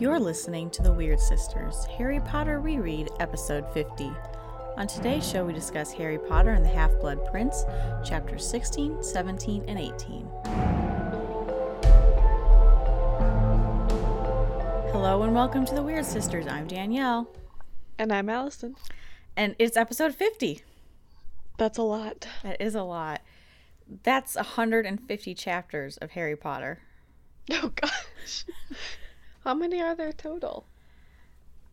You're listening to The Weird Sisters, Harry Potter Reread, Episode 50. On today's show, we discuss Harry Potter and the Half Blood Prince, chapters 16, 17, and 18. Hello and welcome to The Weird Sisters. I'm Danielle, And I'm Allison. and it's episode 50. That's a lot. That is a lot. That's 150 chapters of Harry Potter. Oh gosh. How many are there total?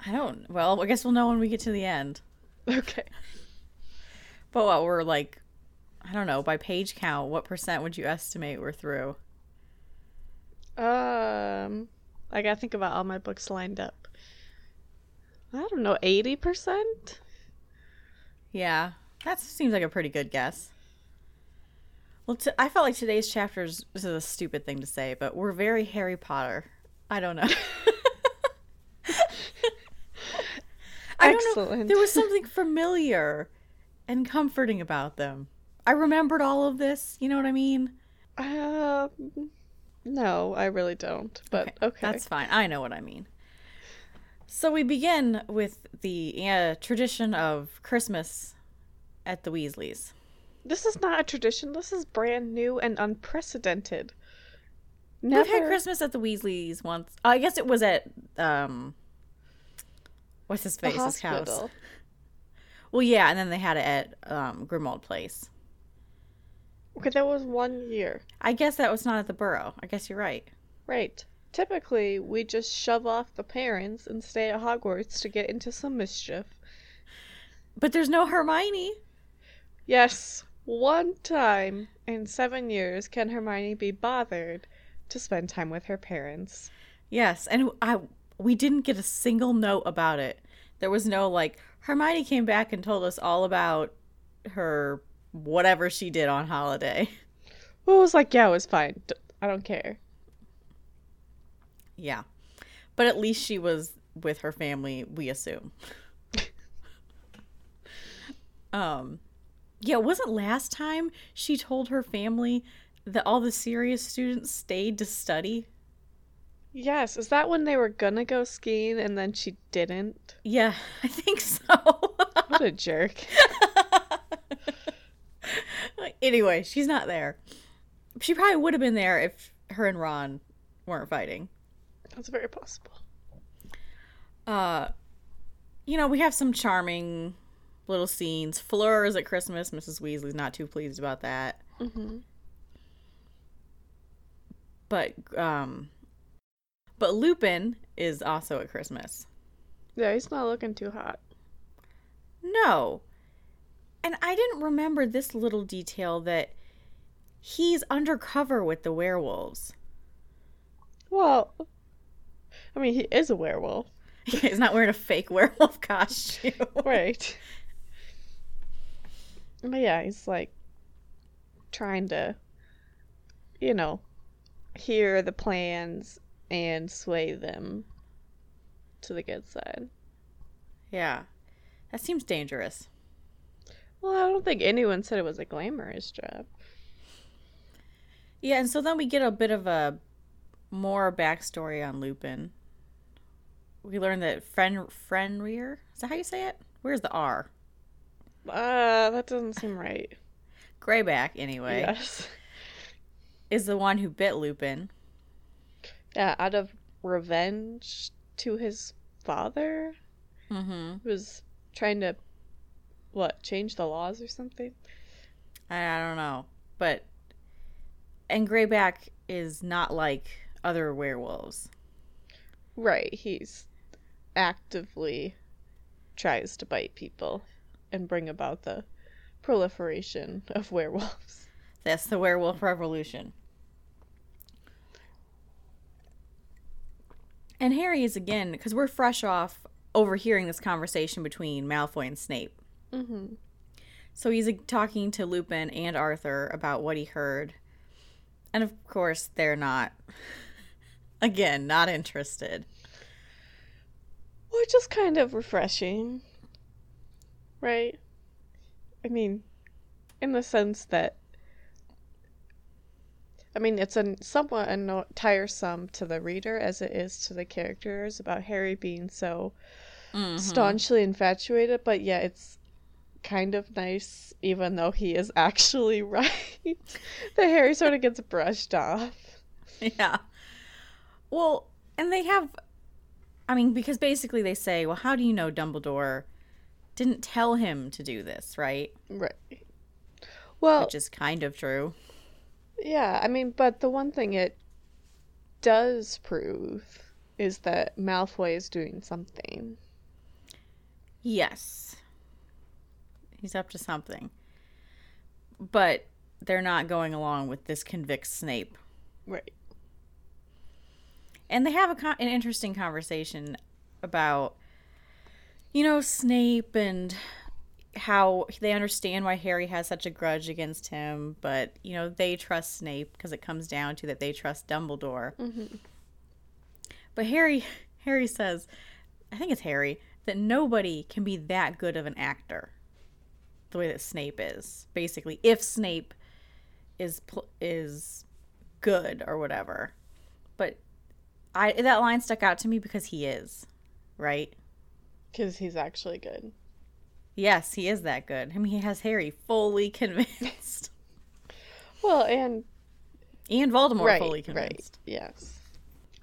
I don't, well, I guess we'll know when we get to the end. Okay. But what, we're like, I don't know, by page count, what percent would you estimate we're through? Um I gotta think about all my books lined up. I don't know, eighty percent? Yeah, that seems like a pretty good guess. Well, t- I felt like today's chapters, this is a stupid thing to say, but we're very Harry Potter. I don't know. I don't know. Excellent. There was something familiar and comforting about them. I remembered all of this. You know what I mean? Um no, I really don't. But okay. That's fine. I know what I mean. So we begin with the uh, tradition of Christmas at the Weasleys. This is not a tradition. This is brand new and unprecedented. We've had Christmas at the Weasleys once. I guess it was at um, what's his face's house. Well, yeah, and then they had it at um, Grimmauld Place. Okay, that was one year. I guess that was not at the Burrow. I guess you're right. Right. Typically, we just shove off the parents and stay at Hogwarts to get into some mischief. But there's no Hermione. Yes, one time in seven years can Hermione be bothered to spend time with her parents. Yes, and I we didn't get a single note about it. There was no like Hermione came back and told us all about her whatever she did on holiday. Well, it was like, yeah, it was fine. I don't care. Yeah. But at least she was with her family, we assume. um yeah, wasn't last time she told her family that all the serious students stayed to study? Yes, is that when they were gonna go skiing and then she didn't? Yeah, I think so. What a jerk. anyway, she's not there. She probably would have been there if her and Ron weren't fighting. That's very possible. Uh you know, we have some charming little scenes. Fleur is at Christmas. Mrs. Weasley's not too pleased about that. hmm But um but Lupin is also at Christmas. Yeah, he's not looking too hot. No. And I didn't remember this little detail that he's undercover with the werewolves. Well, I mean, he is a werewolf. he's not wearing a fake werewolf costume. Right. But yeah, he's like trying to, you know, hear the plans and sway them to the good side. Yeah. That seems dangerous. Well, I don't think anyone said it was a glamorous job. Yeah, and so then we get a bit of a more backstory on Lupin. We learn that Fen Fenrir, is that how you say it? Where's the R? Uh, that doesn't seem right. Greyback, anyway, Yes. is the one who bit Lupin. Yeah, out of revenge to his father, Mm-hmm. who was trying to, what, change the laws or something? I, I don't know, but and Greyback is not like other werewolves. Right, he's actively tries to bite people and bring about the proliferation of werewolves. That's the werewolf revolution. And Harry is again because we're fresh off overhearing this conversation between Malfoy and Snape. Mm-hmm. So he's talking to Lupin and Arthur about what he heard. And of course, they're not, again, not interested. Which is kind of refreshing. Right? I mean, in the sense that I mean, it's a somewhat anno- tiresome to the reader as it is to the characters about Harry being so Mhm. staunchly infatuated, but yeah, it's kind of nice, even though he is actually right. that Harry sort of gets brushed off. Yeah. Well, and they have I mean, because basically they say, well, how do you know Dumbledore didn't tell him to do this, right? Right. Well, Which is kind of true. Yeah, I mean, but the one thing it does prove is that Malfoy is doing something. Yes. He's up to something. But they're not going along with this convict Snape. Right. And they have a con- an interesting conversation about you know Snape and how they understand why Harry has such a grudge against him, but you know they trust Snape because it comes down to that they trust Dumbledore. Mm-hmm. But Harry Harry says, I think it's Harry, that nobody can be that good of an actor the way that Snape is. Basically, if Snape is is good or whatever. But I that line stuck out to me because he is, right? Because he's actually good. Yes, he is that good. I mean, he has Harry fully convinced, Well, and and Voldemort right, fully right, convinced. yes.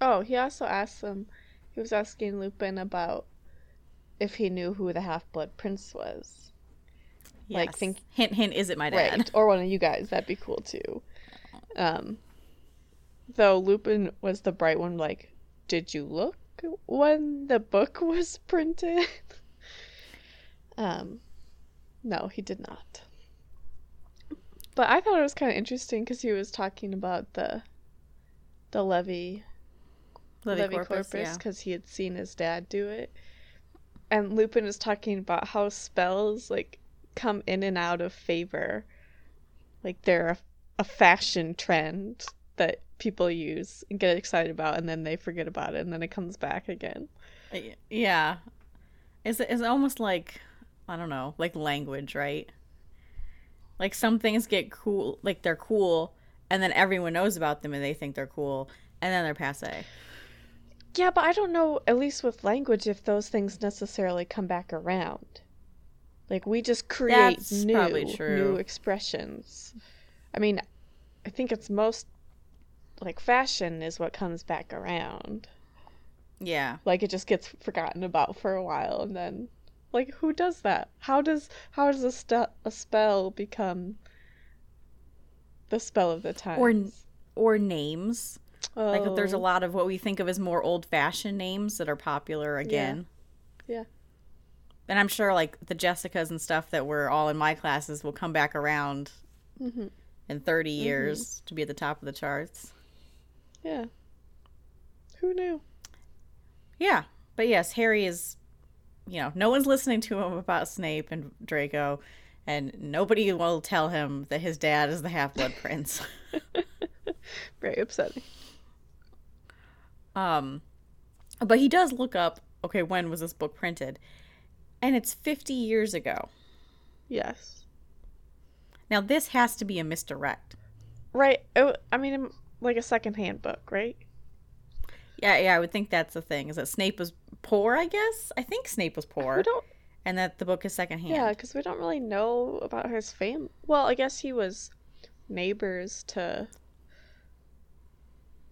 Oh, he also asked him. He was asking Lupin about if he knew who the Half Blood Prince was. Like, Yes. think- hint, hint. Is it my dad? Right. Or one of you guys. That'd be cool too. Um, though Lupin was the bright one, like, did you look when the book was printed? Um, no, he did not. But I thought it was kind of interesting because he was talking about the the levy Levy Levicorpus, Corpus yeah. because he had seen his dad do it. And Lupin is talking about how spells like come in and out of favor. Like they're a, a fashion trend that people use and get excited about and then they forget about it and then it comes back again. Yeah. It's, it's almost like, I don't know, like language, right? Like some things get cool, like they're cool, and then everyone knows about them and they think they're cool, and then they're passe. Yeah, but I don't know, at least with language, if those things necessarily come back around. Like we just create That's new new expressions. I mean, I think it's most like fashion is what comes back around. Yeah. Like it just gets forgotten about for a while and then like who does that? How does how does a, st- a spell become the spell of the times? Or or names. Like there's a Oh, lot of what we think of as more old-fashioned names that are popular again. Yeah. And I'm sure like the Jessicas and stuff that were all in my classes will come back around Mhm. in 30 years to be at the top of the charts. Yeah. Who knew? Yeah. But yes, Harry is, you know, no one's listening to him about Snape and Draco, and nobody will tell him that his dad is the Half Blood Prince. Very upsetting. um, but he does look up, okay, when was this book printed? And it's 50 years ago. Yes. Now, this has to be a misdirect. Right. W- I mean, like a secondhand book, right? Yeah, yeah, I would think that's the thing, is that Snape was poor, I guess? I think Snape was poor, We don't. and that the book is secondhand. Yeah, because we don't really know about his fame. Well, I guess he was neighbors to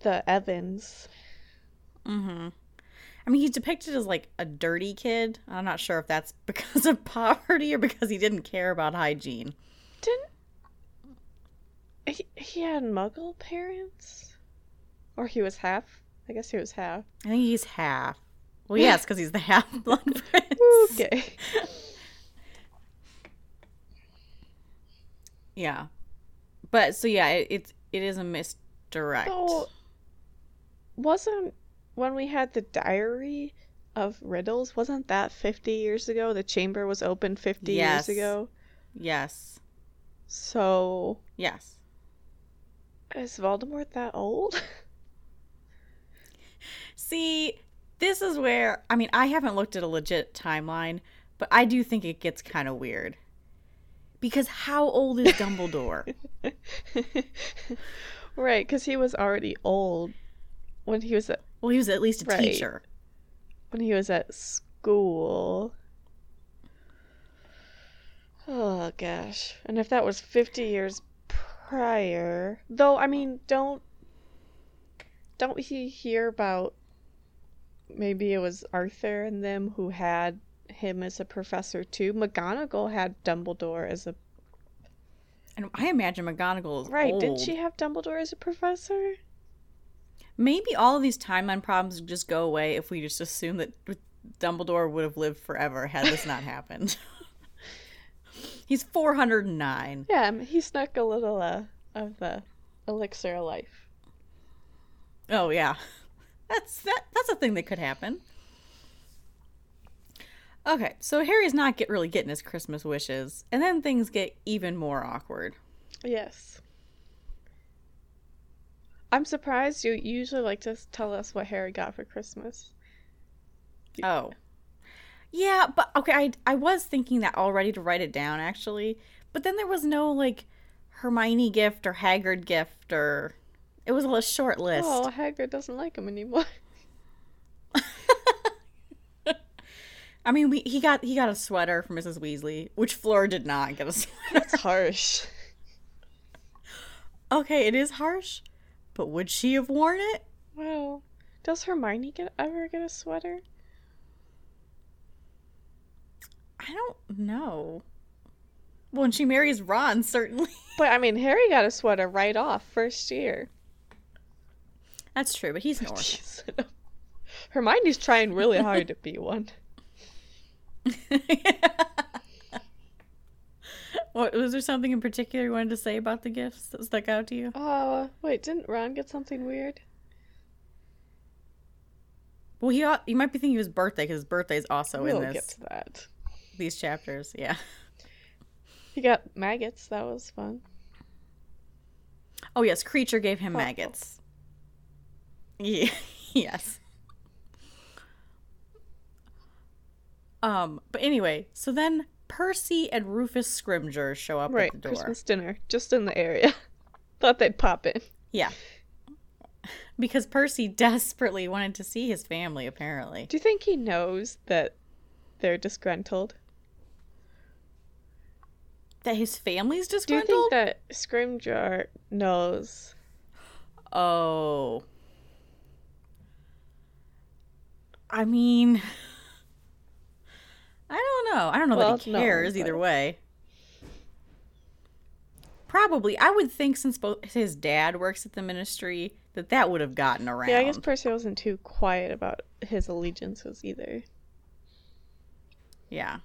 the Evans. Mm-hmm. I mean, he's depicted as like a dirty kid. I'm not sure if that's because of poverty or because he didn't care about hygiene. Didn't he, he had Muggle parents, or he was half? I guess he was half. I think he's half. Well, yes, because he's the half blood prince. Okay. Yeah, but so yeah, it, it's it is a misdirect. So, wasn't when we had the diary of riddles? Wasn't that fifty years ago? The chamber was opened fifty Yes. years ago. Yes, So yes. is Voldemort that old? See, this is where I mean, I haven't looked at a legit timeline, but I do think it gets kind of weird. Because how old is Dumbledore? Right, because he was already old when he was at Well, he was at least a Right. teacher. when he was at school. Oh gosh. And if that was 50 years prior, though I mean, don't don't he hear about maybe it was Arthur and them who had him as a professor too? McGonagall had Dumbledore as a And I imagine McGonagall is Right, old. didn't she have Dumbledore as a professor? Maybe all of these timeline problems would just go away if we just assume that Dumbledore would have lived forever had this not happened. He's 409. Yeah, he snuck a little uh, of the elixir of life. Oh yeah. That's that that's a thing that could happen. Okay, so Harry's not get really getting his Christmas wishes, and then things get even more awkward. Yes. I'm surprised you usually like to tell us what Harry got for Christmas. Oh. Yeah, but okay, I I was thinking that already to write it down actually, but then there was no like Hermione gift or Hagrid gift or it was a short list. Oh, Hagrid doesn't like him anymore. I mean, we, he got he got a sweater from Mrs. Weasley, which Fleur did not get a sweater. That's harsh. okay, it is harsh, but would she have worn it? Well, Does Hermione get ever get a sweater? I don't know. Well, when she marries Ron, certainly. But I mean, Harry got a sweater right off first year. That's true, but he's North. Jeez. Hermione's trying really hard to be one. what was there something in particular you wanted to say about the gifts that stuck out to you? Oh, wait, didn't Ron get something weird? Well, he ought- you might be thinking of his birthday because his birthday is also we'll in get to that. these chapters. Yeah. He got maggots. That was fun. Oh yes, Kreacher gave him Oh. maggots. Yeah. yes. Um. But anyway, so then Percy and Rufus Scrimgeour show up Right, at the door. Christmas dinner, just in the area. Thought they'd pop in. Yeah. Because Percy desperately wanted to see his family, apparently. Do you think he knows that they're disgruntled? That his family's disgruntled? Do you think that Scrimgeour knows? Oh. I mean, I don't know. I don't know Well, that he no, cares either way. Probably, I would think since both his dad works at the ministry that that would have gotten around. Yeah, I guess Percy wasn't too quiet about his allegiances either. Yeah.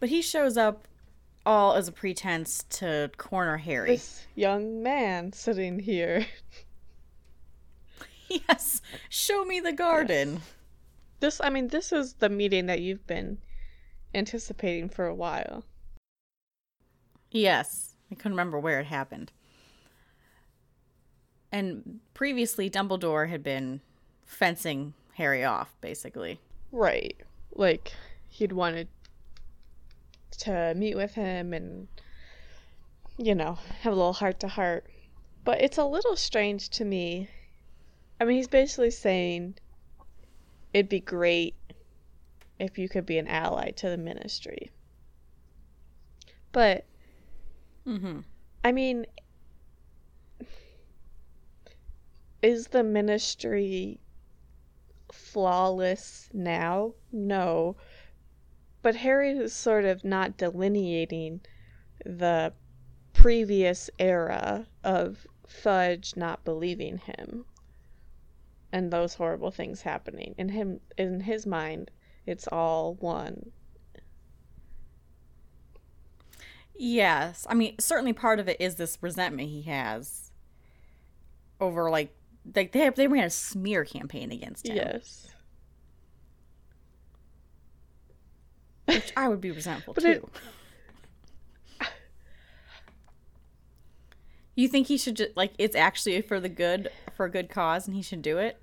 But he shows up all as a pretense to corner Harry. This young man sitting here. Yes, show me the garden. This, I mean, this is the meeting that you've been anticipating for a while. Yes, I couldn't remember where it happened. And previously, Dumbledore had been fencing Harry off, basically. Right. Like, he'd wanted to meet with him and, you know, have a little heart to heart. But it's a little strange to me. I mean, he's basically saying it'd be great if you could be an ally to the ministry. But, Mm-hmm. I mean, is the ministry flawless now? No. But Harry is sort of not delineating the previous era of Fudge not believing him and those horrible things happening. In him in his mind, it's all one. Yes, I mean certainly part of it is this resentment he has over like like they they ran a smear campaign against him, Yes. which I would be resentful But too. it- you think he should just like it's actually for the good for a good cause and he should do it?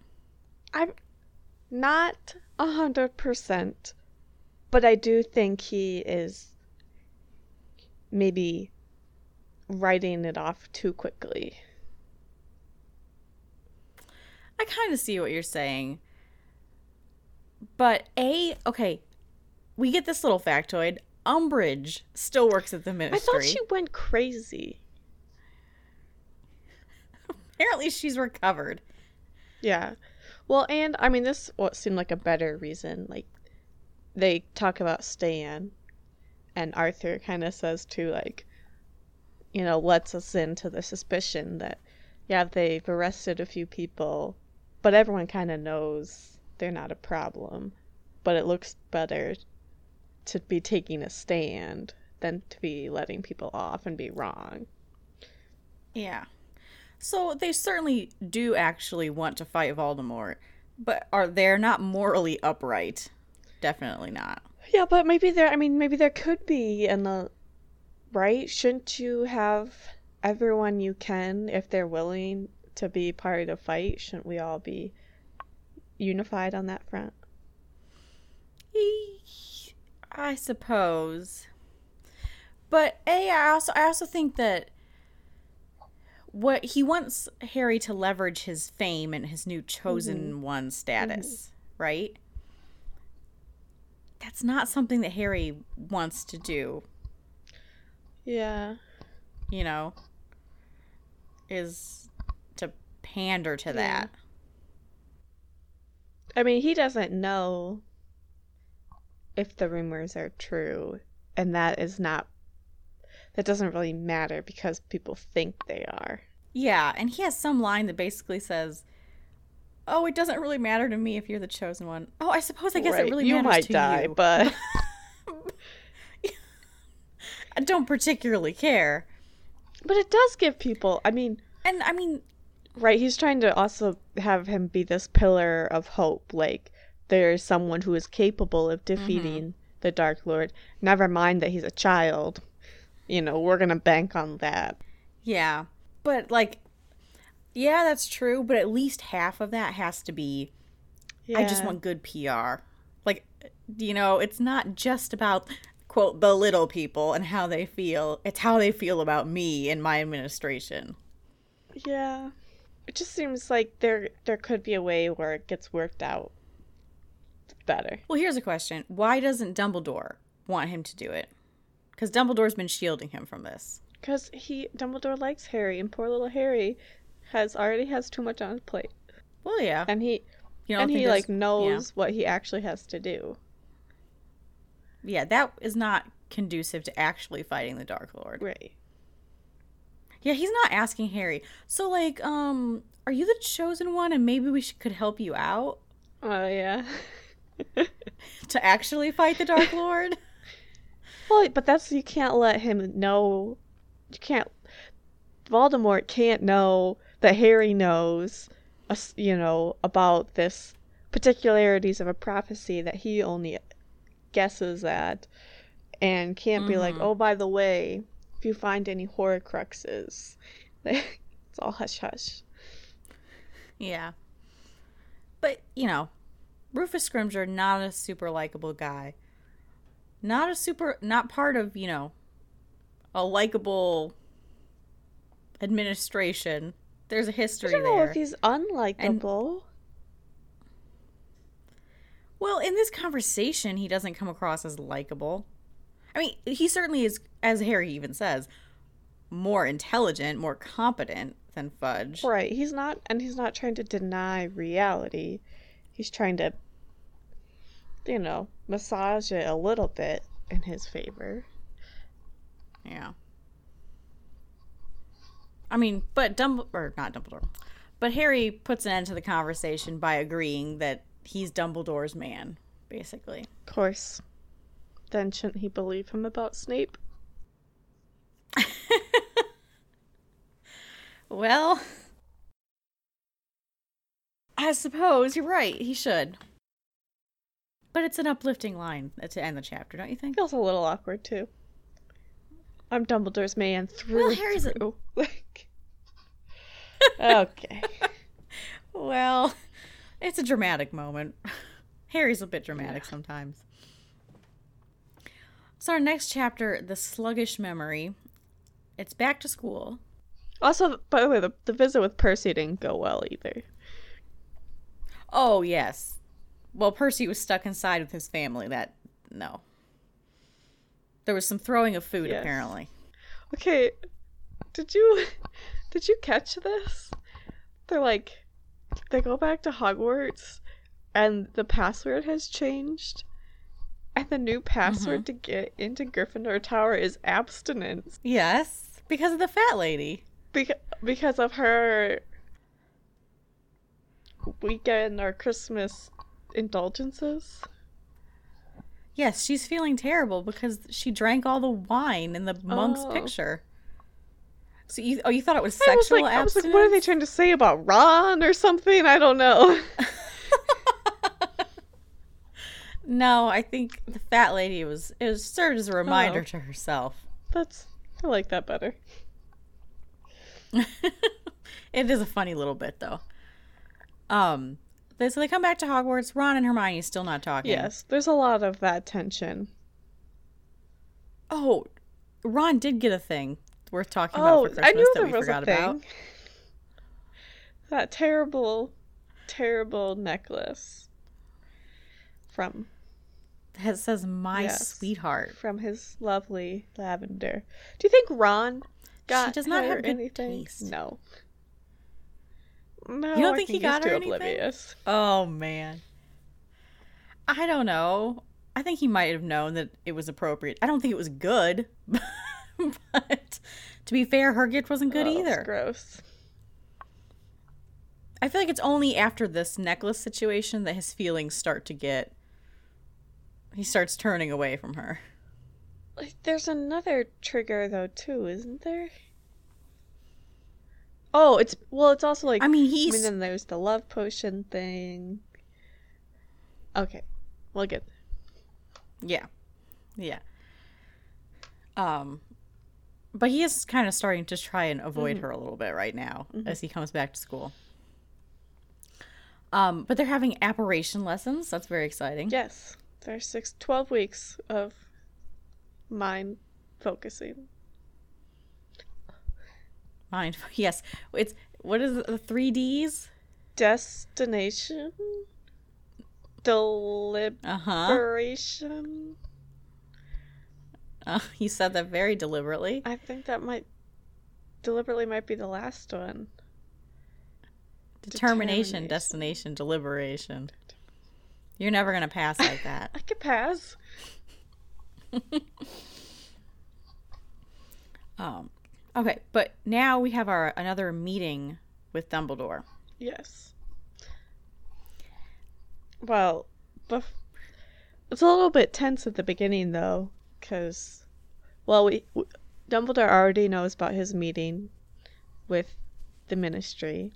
I'm not a hundred percent, but I do think he is maybe writing it off too quickly. I kind of see what you're saying. But A, okay, we get this little factoid. Umbridge still works at the ministry. I thought she went crazy. Apparently, she's recovered. Yeah. Well, and I mean, this what seemed like a better reason. Like, they talk about Stan, and Arthur kind of says to like, you know, lets us into the suspicion that, yeah, they've arrested a few people, but everyone kind of knows they're not a problem. But it looks better to be taking a stand than to be letting people off and be wrong. Yeah. So they certainly do actually want to fight Voldemort, but are they're not morally upright. Definitely not. Yeah, but maybe there. I mean, maybe there could be in the right. Shouldn't you have everyone you can if they're willing to be part of the fight? Shouldn't we all be unified on that front? I suppose. But A, I also I also think that what he wants Harry to leverage his fame and his new chosen mm-hmm. one status, mm-hmm. right? That's not something that Harry wants to do, Yeah. you know. Is to pander to Yeah. that. I mean, he doesn't know if the rumors are true, and that is not. That doesn't really matter because people think they are. Yeah, and he has some line that basically says, "Oh, it doesn't really matter to me if you're the chosen one." Oh, I suppose I guess Right, it really you matters might to die, you. but I don't particularly care. but it does give people. I mean, And I mean, Right, he's trying to also have him be this pillar of hope. Like, there's someone who is capable of mm-hmm. defeating the Dark Lord. Never mind that he's a child. You know, we're gonna bank on that. yeah. But like yeah, that's true, but at least half of that has to be yeah. I just want good PR. Like you know, it's not just about quote the little people and how they feel. It's how they feel about me and my administration. Yeah. It just seems like there there could be a way where it gets worked out better. Well, here's a question. Why doesn't Dumbledore want him to do it? Cuz Dumbledore's been shielding him from this. Because he Dumbledore likes Harry, and poor little Harry has already has too much on his plate, Well, yeah. and he You and he like knows what he actually has to do. yeah, that is not conducive to actually fighting the Dark Lord. Right. Yeah, he's not asking Harry. So like, um, are you the chosen one and maybe we should, could help you out Oh yeah. to actually fight the Dark Lord? Well, but that's you can't let him know. You can't. Voldemort can't know that Harry knows, you know, about this particularities of a prophecy that he only guesses at, and can't be like, Mhm. oh, by the way, if you find any Horcruxes, it's all hush hush. yeah. But, you know, Rufus Scrimgeour not a super likable guy. Not a super not part of, you know, a likable administration. There's a history I don't know there. if he's unlikable. Well, in this conversation, he doesn't come across as likable. I mean, he certainly is, as Harry even says, more intelligent, more competent than Fudge. Right. He's not, and he's not trying to deny reality. He's trying to, you know, massage it a little bit in his favor. Yeah. I mean, but Dumbledore, or not Dumbledore, but Harry puts an end to the conversation by agreeing that he's Dumbledore's man, basically. Of course. Then shouldn't he believe him about Snape? Well, I suppose you're right. He should. But it's an uplifting line to end the chapter, don't you think? Feels a little awkward too. I'm Dumbledore's man through Well, Harry's a- through. Like, okay. Well, it's a dramatic moment. Harry's a bit dramatic yeah. sometimes. So our next chapter, the sluggish memory. it's back to school. Also, by the way, the, the visit with Percy didn't go well either. Oh, yes. Well, Percy was stuck inside with his family. That, no. There was some throwing of food, Yes. apparently. Okay, did you did you catch this? They're like they go back to Hogwarts and the password has changed. And the new password mm-hmm. to get into Gryffindor Tower is abstinence Yes, because of the fat lady. beca- because of her weekend or Christmas indulgences. Yes, she's feeling terrible because she drank all the wine in the monk's Oh. picture. So you, oh, you thought it was I was sexual like, I was like, what are they trying to say about Ron or something? I don't know. no, I think the fat lady was it was served as a reminder Oh. to herself. That's I like that better. it is a funny little bit though. Um, they, so they come back to Hogwarts. Ron and Hermione still not talking. Yes, there's a lot of that tension. Oh, Ron did get a thing worth talking about Oh, for Christmas I knew that we forgot about. That terrible, terrible necklace from that says "My Yes. sweetheart." from his lovely lavender. Do you think Ron got does not have anything? taste. No. No, You don't I think he got too oblivious. Oh man. I don't know. I think he might have known that it was appropriate. I don't think it was good. but to be fair, her gift wasn't good Oh, either. Gross. I feel like it's only after this necklace situation that his feelings start to get he starts turning away from her. Like, there's another trigger though too, isn't there? Oh, it's well, it's also like I mean, he's. I mean, then there's the love potion thing. Okay, we'll get. Yeah. Yeah. Um but he is kind of starting to try and avoid her a little bit right now as he comes back to school. Um but they're having apparition lessons. That's very exciting. Yes, there's six, 12 weeks of mind focusing. Mind yes. It's what is it, the 3Ds? Destination, Uh-huh. deliberation. Uh, you said that very deliberately. I think that might deliberately might be the last one. Determination, Determination. destination, deliberation. You're never going to pass like that. I could pass. Um okay, but now we have our another meeting with Dumbledore. Yes. Well, bef- it's a little bit tense at the beginning though, because, well, we w- Dumbledore already knows about his meeting with the Ministry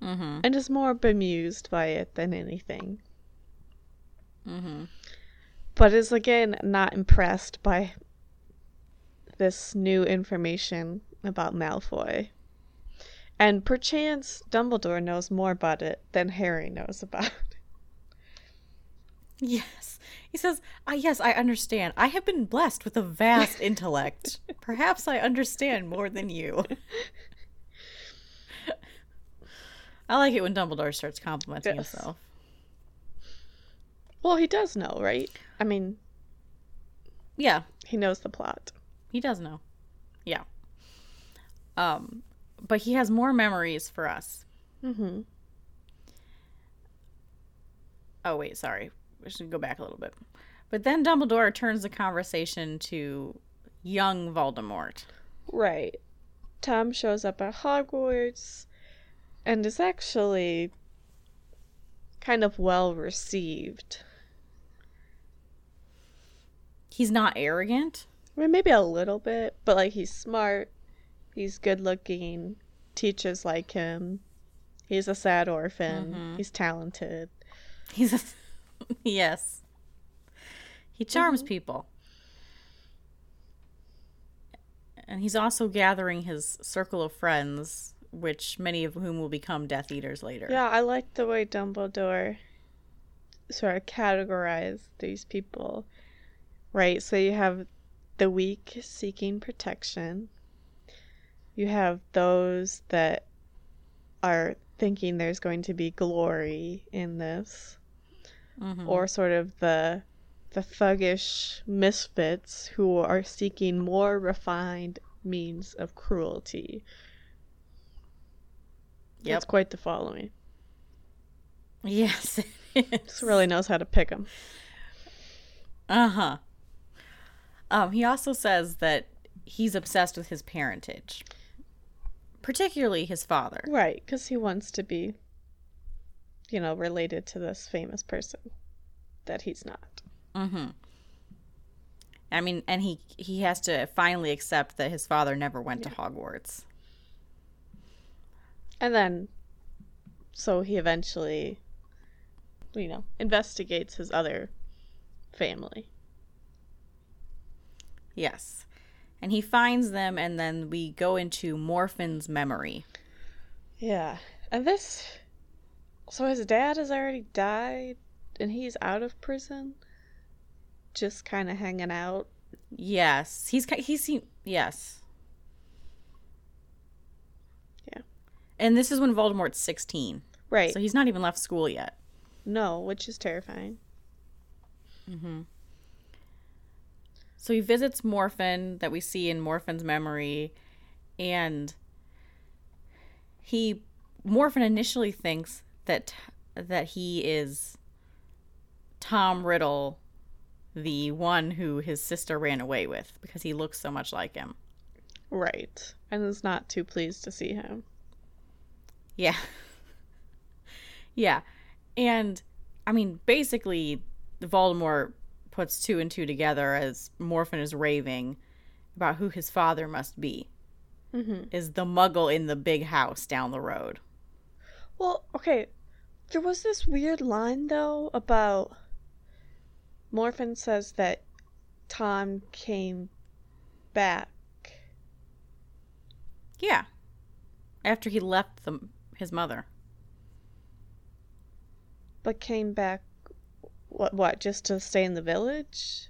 Mhm. and is more bemused by it than anything, Mhm. but is again not impressed by this new information about Malfoy. And perchance Dumbledore knows more about it than Harry knows about it. Yes. He says, ah, Yes, I understand. I have been blessed with a vast intellect. Perhaps I understand more than you. I like it when Dumbledore starts complimenting Yes. himself. Well, he does know, right? I mean, Yeah, he knows the plot. He does know. Yeah. Um, but he has more memories for us. Mm-hmm. Oh, wait, sorry. We should go back a little bit. But then Dumbledore turns the conversation to young Voldemort. Right. Tom shows up at Hogwarts and is actually kind of well received. He's not arrogant. I mean, maybe a little bit, but like he's smart, he's good looking, teachers like him, he's a sad orphan, Mhm. he's talented. He's a, yes. He charms people. And he's also gathering his circle of friends, which many of whom will become Death Eaters later. Yeah, I like the way Dumbledore sort of categorized these people. Right? So you have the weak seeking protection. You have those that are thinking there's going to be glory in this, Mhm. or sort of the the thuggish misfits who are seeking more refined means of cruelty. Yep. It's quite the following. Yes. it This really knows how to pick them. Uh huh. Um, he also says that he's obsessed with his parentage, particularly his father. Right, because he wants to be, you know, related to this famous person that he's not. Mm-hmm. I mean, and he he has to finally accept that his father never went to Hogwarts. And then, so he eventually, you know, investigates his other family. Yes. And he finds them, and then we go into Morfin's memory. Yeah. And this. So his dad has already died, and he's out of prison? Just kind of hanging out. Yes, he's he's he, yes. Yeah. And this is when Voldemort's sixteen, Right. so he's not even left school yet. no, which is terrifying. Mm-hmm. So he visits Morfin that we see in Morfin's memory, and he Morfin initially thinks that that he is Tom Riddle, the one who his sister ran away with because he looks so much like him. Right. And is not too pleased to see him. Yeah. yeah. And I mean, basically, Voldemort puts two and two together as Morfin is raving about who his father must be. Mm-hmm. Is the muggle in the big house down the road. Well, okay. There was this weird line though about Morfin says that Tom came back. Yeah. After he left the, his mother. But came back what what just to stay in the village?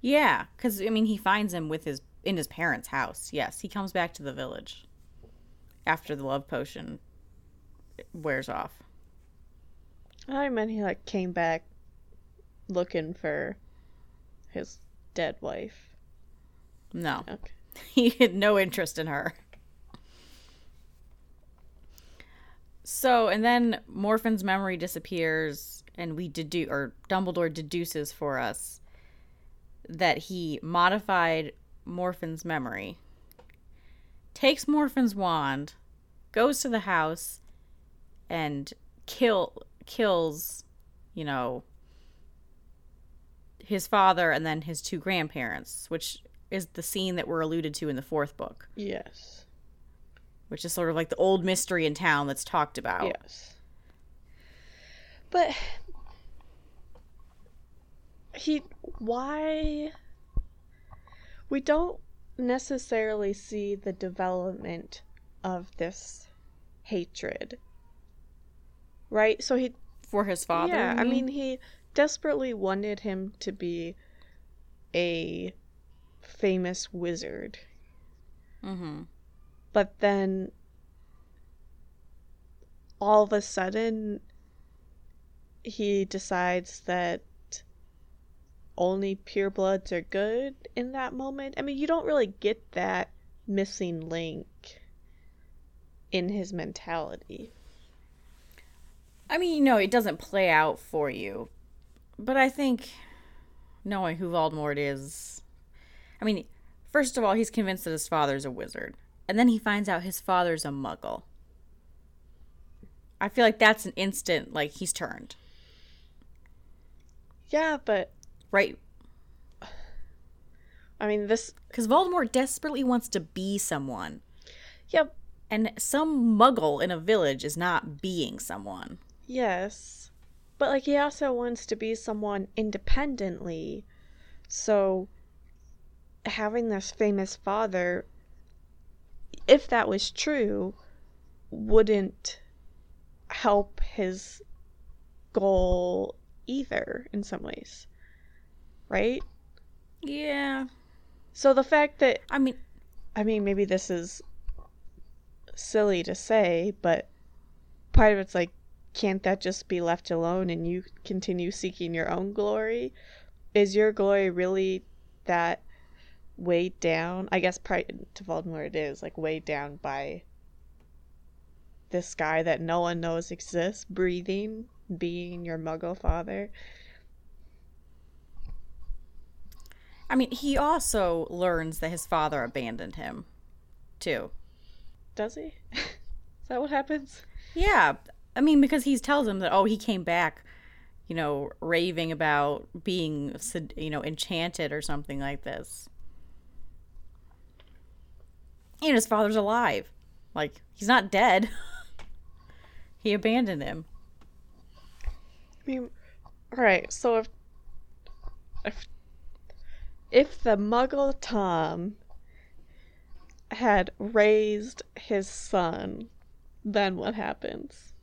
Yeah, because I mean, he finds him with his in his parents' house. Yes, he comes back to the village after the love potion wears off. I meant he like came back looking for his dead wife. No, Okay. he had no interest in her. So, and then Morfin's memory disappears, and we deduce, or Dumbledore deduces for us that he modified Morfin's memory, takes Morfin's wand, goes to the house, and kill kills, you know, his father and then his two grandparents, which is the scene that we're alluded to in the fourth book, Yes. which is sort of like the old mystery in town that's talked about. Yes. But he why we don't necessarily see the development of this hatred. Right? So he For his father. Yeah, I mean he desperately wanted him to be a famous wizard. Mm-hmm. but then all of a sudden he decides that only purebloods are good in that moment. I mean, you don't really get that missing link in his mentality. I mean, you know, it doesn't play out for you, but I think knowing who Voldemort is, I mean, first of all, he's convinced that his father's a wizard, and then he finds out his father's a Muggle. I feel like that's an instant, like he's turned, Yeah, but right? I mean, this. Because Voldemort desperately wants to be someone, Yep. and some Muggle in a village is not being someone. Yes. But like he also wants to be someone independently. So having this famous father if that was true wouldn't help his goal either in some ways. Right? Yeah. So the fact that I mean, I mean, maybe this is silly to say, but part of it's like, can't that just be left alone and you continue seeking your own glory? Is your glory really that weighed down? I guess pri- to Voldemort it is like weighed down by this guy that no one knows exists, breathing, being your Muggle father. I mean, he also learns that his father abandoned him, too. Does he? is that what happens? Yeah, I mean, because he tells him that oh, he came back, you know, raving about being, you know, enchanted or something like this. And his father's alive, like he's not dead. he abandoned him. I mean, right. So if if if the Muggle Tom had raised his son, then what happens?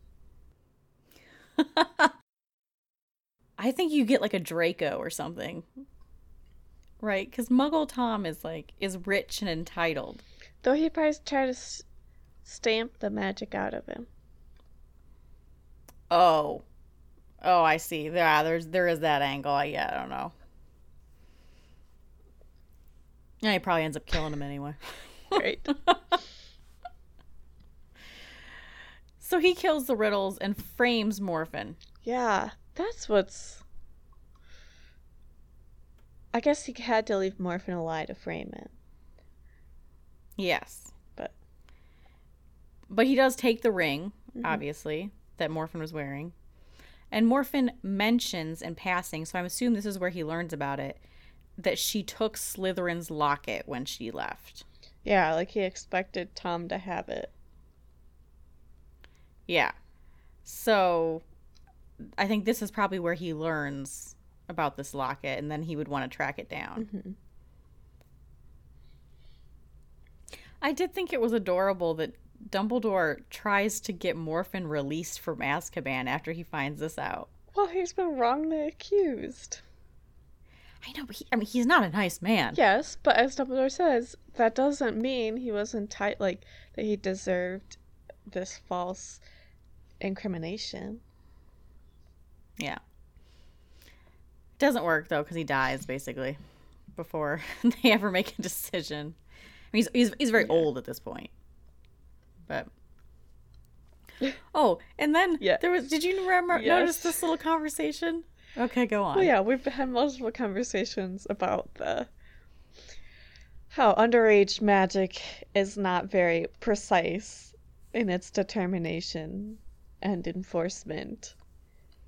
I think you get like a Draco or something. Right? Because Muggle Tom is like, is rich and entitled. Though he probably tried to s- stamp the magic out of him. Oh. Oh, I see. Yeah, there's there is that angle. Yeah, I don't know. Yeah, he probably ends up killing him anyway. Right. So he kills the riddles and frames Morfin. yeah, that's what's. I guess he had to leave Morfin alive to frame it. Yes. But- But he does take the ring, Mhm. obviously, that Morfin was wearing. And Morfin mentions in passing, so I'm assuming this is where he learns about it, that she took Slytherin's locket when she left. Yeah, like he expected Tom to have it. Yeah. So I think this is probably where he learns about this locket and then he would want to track it down. Mhm. I did think it was adorable that Dumbledore tries to get Morfin released from Azkaban after he finds this out. Well, he's been wrongly accused. I know, but he, I mean, he's not a nice man. Yes, but as Dumbledore says, that doesn't mean he was entitled, like, that he deserved this false incrimination. Yeah. Doesn't work though because he dies basically before they ever make a decision. I mean, he's he's, he's very Yeah. old at this point. But oh, and then Yeah. there was. Did you remember Yes. notice this little conversation? Okay, go on. Well, yeah, we've had multiple conversations about the how underage magic is not very precise in its determination and enforcement.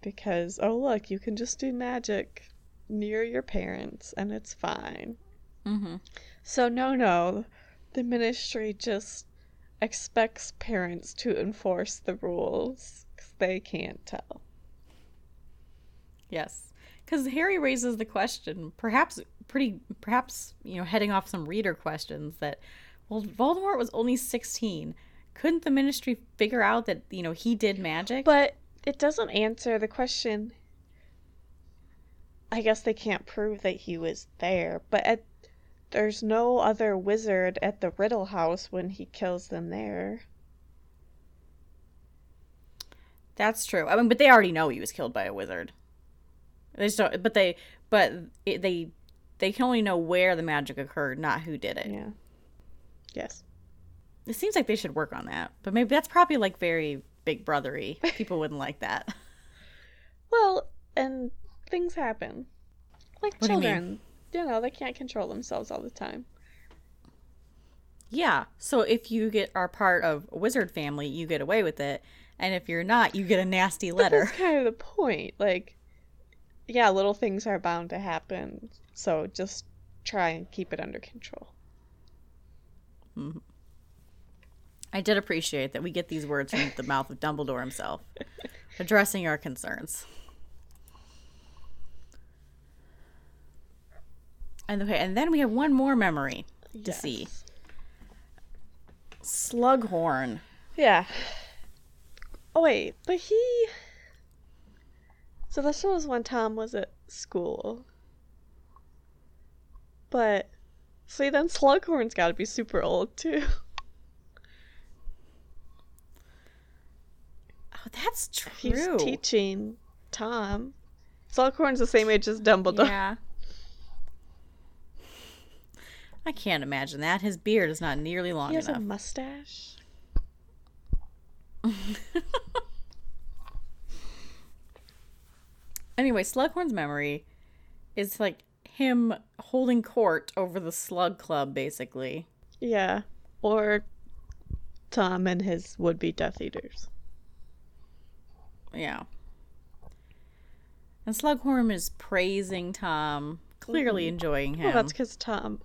Because, oh, look, you can just do magic near your parents and it's fine. Mm-hmm. So, no, no, the ministry just expects parents to enforce the rules because they can't tell. Yes, because Harry raises the question, perhaps pretty, perhaps you know, heading off some reader questions that, well, Voldemort was only sixteen. Couldn't the Ministry figure out that you know he did magic? But it doesn't answer the question. I guess they can't prove that he was there, but at, there's no other wizard at the Riddle House when he kills them there. That's true. I mean, but they already know he was killed by a wizard. They don't. But they, but it, they, they can only know where the magic occurred, not who did it. Yeah. Yes. It seems like they should work on that. But maybe that's probably like very big brothery. People wouldn't like that. Well, and things happen. Like What do you children. You know, they can't control themselves all the time. Yeah. So if you get are part of a wizard family, you get away with it, and if you're not, you get a nasty But letter. that's kind of the point. Like, yeah, little things are bound to happen. So just try and keep it under control. Mm-hmm. I did appreciate that we get these words from the mouth of Dumbledore himself, addressing our concerns. And okay, and then we have one more memory to see. Yes. Slughorn. Yeah. Oh wait, but he. So this was when Tom was at school. But See, then Slughorn's got to be super old too. Oh, that's true. He's teaching Tom. Slughorn's the same age as Dumbledore. Yeah. I can't imagine that. His beard is not nearly long enough. He has enough. a mustache. anyway, Slughorn's memory is like him holding court over the Slug Club, basically. Yeah. Or Tom and his would be Death Eaters. Yeah. And Slughorn is praising Tom, clearly mm-hmm. enjoying him. Well, that's because Tom.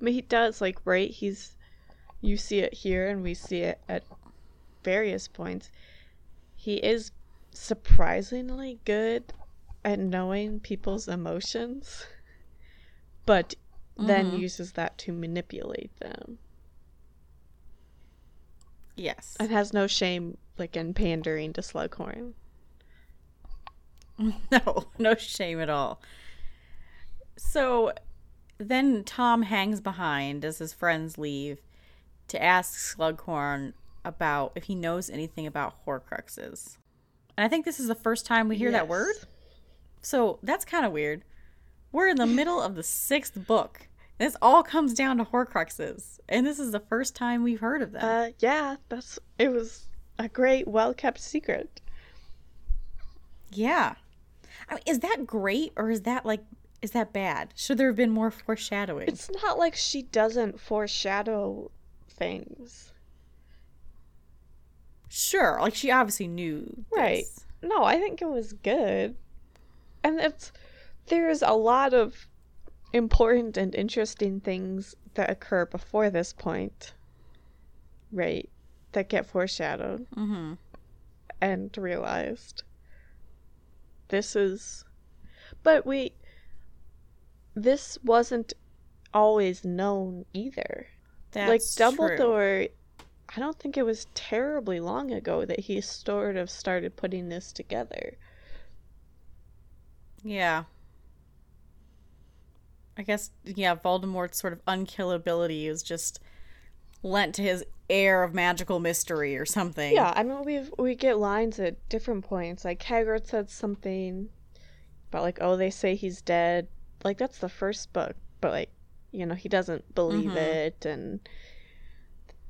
I mean, he does, like, right? He's. You see it here, and we see it at various points. He is surprisingly good at knowing people's emotions, but then Mhm. uses that to manipulate them. yes. And has no shame, like, in pandering to Slughorn. No, no shame at all. So then Tom hangs behind as his friends leave to ask Slughorn about if he knows anything about Horcruxes. And I think this is the first time we hear that word. So that's kind of weird. We're in the middle of the sixth book. This all comes down to Horcruxes. And this is the first time we've heard of them. Uh, yeah, that's. It was a great, well kept secret. yeah. I mean, is that great or is that like, is that bad? Should there have been more foreshadowing? It's not like she doesn't foreshadow things. Sure, like she obviously knew. Right. this. No, I think it was good. And it's there's a lot of important and interesting things that occur before this point. Right. That get foreshadowed Mhm. and realized. This is but we this wasn't always known either. That's like true. Dumbledore I don't think it was terribly long ago that he sort of started putting this together. Yeah. I guess yeah, Voldemort's sort of unkillability is just lent to his air of magical mystery or something. Yeah, I mean we we get lines at different points. Like Hagrid said something about like, oh, they say he's dead. Like that's the first book, but like, you know, he doesn't believe Mhm. it and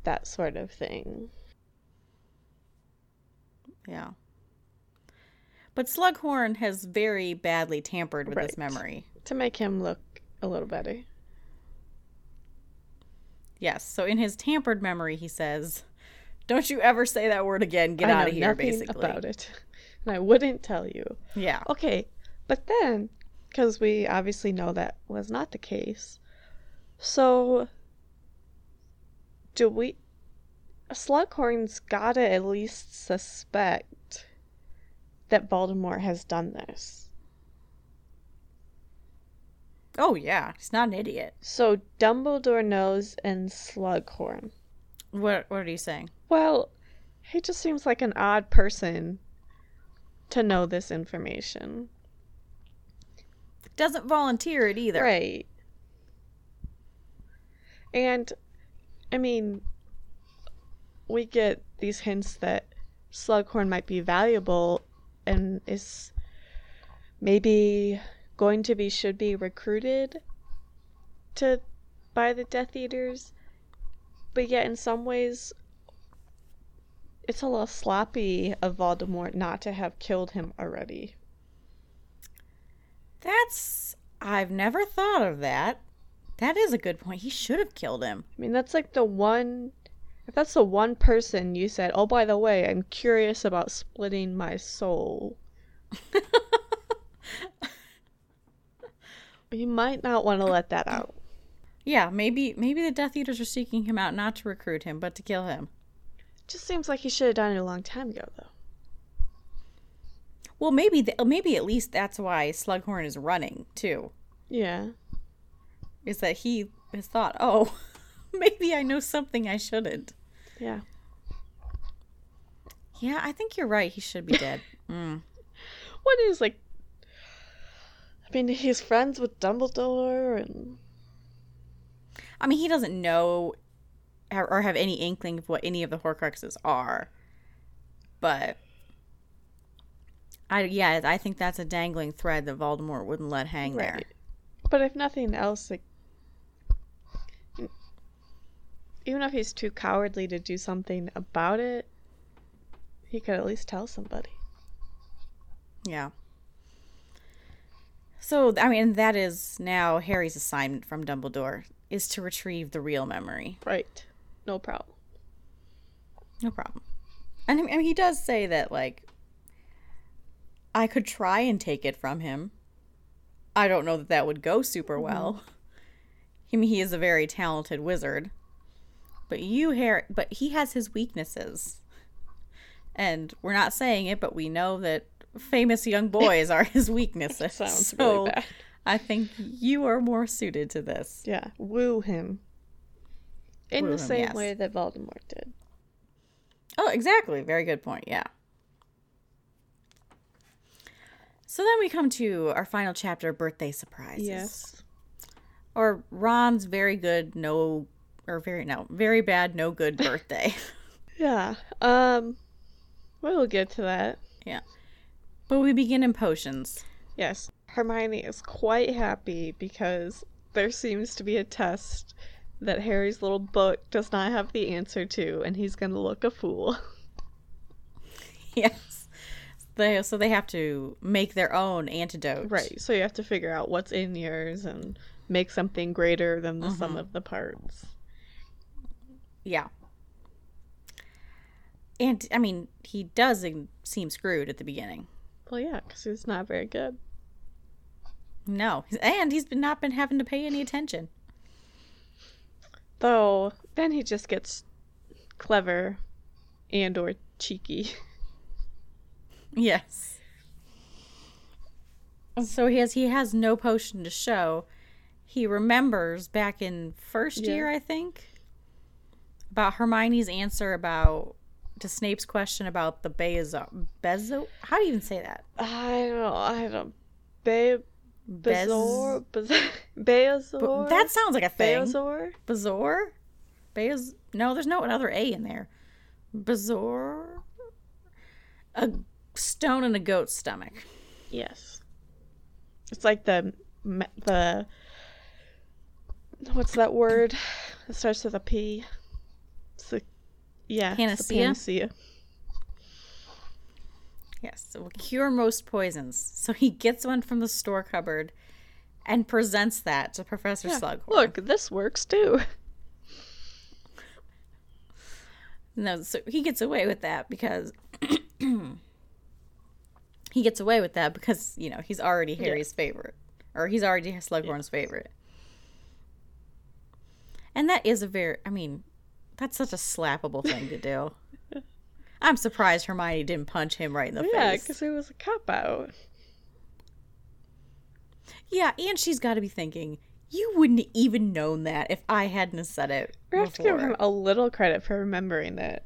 that sort of thing. Yeah. But Slughorn has very badly tampered with this memory. To make him look a little better. Yes. So in his tampered memory, he says, "Don't you ever say that word again. Get I out of here." nothing Basically. about it. And I wouldn't tell you. Yeah. Okay, but then, because we obviously know that was not the case, so do we. Slughorn's gotta at least suspect that Voldemort has done this. Oh yeah. He's not an idiot. So Dumbledore knows and Slughorn. What What are you saying? Well, he just seems like an odd person to know this information. Doesn't volunteer it either. Right. And I mean we get these hints that Slughorn might be valuable and is maybe going to be should be recruited to by the Death Eaters. But yet in some ways it's a little sloppy of Voldemort not to have killed him already. That's I've never thought of that. That is a good point. He should have killed him. I mean, that's like the one. If that's the one person you said, oh, by the way, I'm curious about splitting my soul, you might not want to let that out. Yeah, maybe maybe the Death Eaters are seeking him out not to recruit him, but to kill him. Just seems like he should have done it a long time ago, though. Well, maybe th- maybe at least that's why Slughorn is running too. Yeah. Is that he has thought, oh, maybe I know something I shouldn't. Yeah. Yeah, I think you're right. He should be dead. Mm. What is like. I mean, he's friends with Dumbledore, and I mean, he doesn't know or have any inkling of what any of the Horcruxes are, but I yeah, I think that's a dangling thread that Voldemort wouldn't let hang there. But if nothing else, like even if he's too cowardly to do something about it, he could at least tell somebody. Yeah. So, I mean, that is now Harry's assignment from Dumbledore is to retrieve the real memory. Right. No problem. No problem. And I mean, he does say that, like, I could try and take it from him. I don't know that that would go super mm-hmm. well. I mean, he is a very talented wizard. But you, Harry, but he has his weaknesses. And we're not saying it, but we know that famous young boys are his weaknesses. Sounds so really bad. I think you are more suited to this. Yeah. Woo him. In Woo the him, same yes. way that Voldemort did. Oh, exactly. Very good point. Yeah. So then we come to our final chapter, birthday surprises. Yes. Or Ron's very good, no, or very no, very bad, no good birthday. Yeah. Um we'll get to that. yeah. But we begin in potions. Yes. Hermione is quite happy because there seems to be a test that Harry's little book does not have the answer to, and he's gonna look a fool. yes. They, so they have to make their own antidote. Right. So you have to figure out what's in yours and make something greater than the sum of the parts. Yeah. And, I mean, he does seem screwed at the beginning. Well, yeah, because he's not very good. No. And he's been not been having to pay any attention. Though then he just gets clever and or cheeky. Yes. So he has he has no potion to show. He remembers back in first Yeah. year, I think, about Hermione's answer about to Snape's question about the Bezo Bezo. How do you even say that? I don't know. I don't. Be- Bez- Bezor? Bez- Beazor? That sounds like a thing. Beazor? Bazor? Bez? No, there's no another A in there. Bazor? A stone in a goat's stomach. Yes. It's like the the what's that word? It starts with a P. The yeah, the Panacea? panacea. Yes, it will cure most poisons. So he gets one from the store cupboard and presents that to Professor Yeah. Slughorn. Look, this works too. No, so he gets away with that because he gets away with that because, you know, he's already Harry's favorite. Or he's already Slughorn's favorite. And that is a very I mean, that's such a slappable thing to do. I'm surprised Hermione didn't punch him right in the yeah, face. because it was a cop out. Yeah, and she's got to be thinking, you wouldn't even known that if I hadn't said it We have to give him a little credit for remembering it,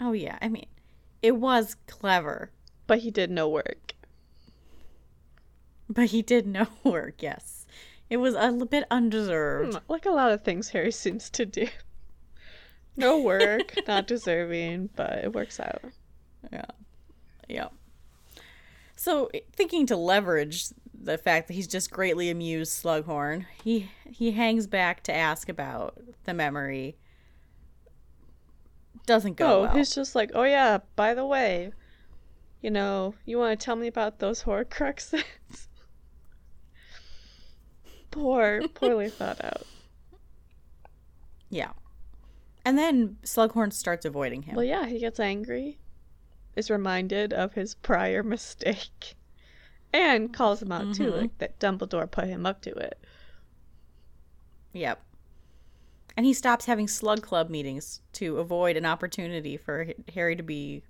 Oh yeah, I mean, it was clever, but he did no work. but he did no work. Yes, it was a little bit undeserved. Hmm, Like a lot of things Harry seems to do. No work, not deserving, but it works out. Yeah, yeah. So thinking to leverage the fact that he's just greatly amused Slughorn, he he hangs back to ask about the memory. Doesn't go Oh, well. he's just like, oh yeah, by the way, you know, you want to tell me about those Horcruxes? Poor, poorly thought out. Yeah. And then Slughorn starts avoiding him. Well, yeah, he gets angry, is reminded of his prior mistake, and calls him out too, Mhm. like that Dumbledore put him up to it. Yep. And he stops having slug club meetings to avoid an opportunity for Harry to be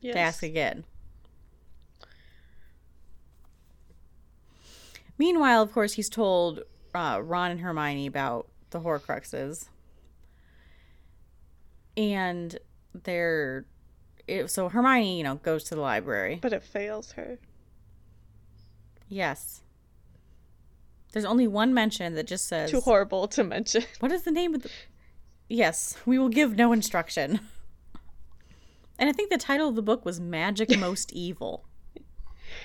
Yes. to ask again. Meanwhile, of course, he's told uh, Ron and Hermione about the Horcruxes, and they're it, so Hermione, you know, goes to the library. But it fails her. Yes. There's only one mention that just says Too horrible to mention. What is the name of the Yes, we will give no instruction. And I think the title of the book was Magic Most Evil.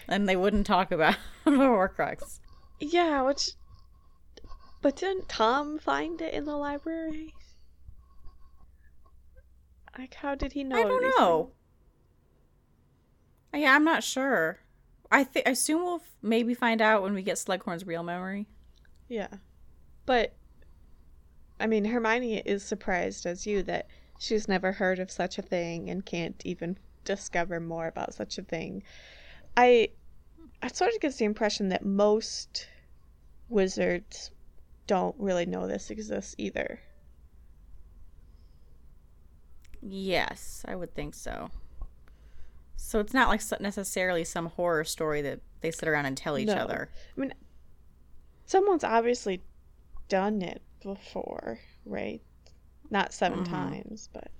And they wouldn't talk about the Horcrux. Yeah, which. But didn't Tom find it in the library? Like, how did he know? I don't know. Yeah, I'm not sure. I think I assume we'll f- maybe find out when we get Slughorn's real memory. Yeah. But. I mean, Hermione is surprised as you that she's never heard of such a thing and can't even discover more about such a thing. I. I sort of gives the impression that most wizards don't really know this exists either. Yes, I would think so. So it's not like necessarily some horror story that they sit around and tell each No. other. I mean, someone's obviously done it before, right? Not 7 Mhm. times, but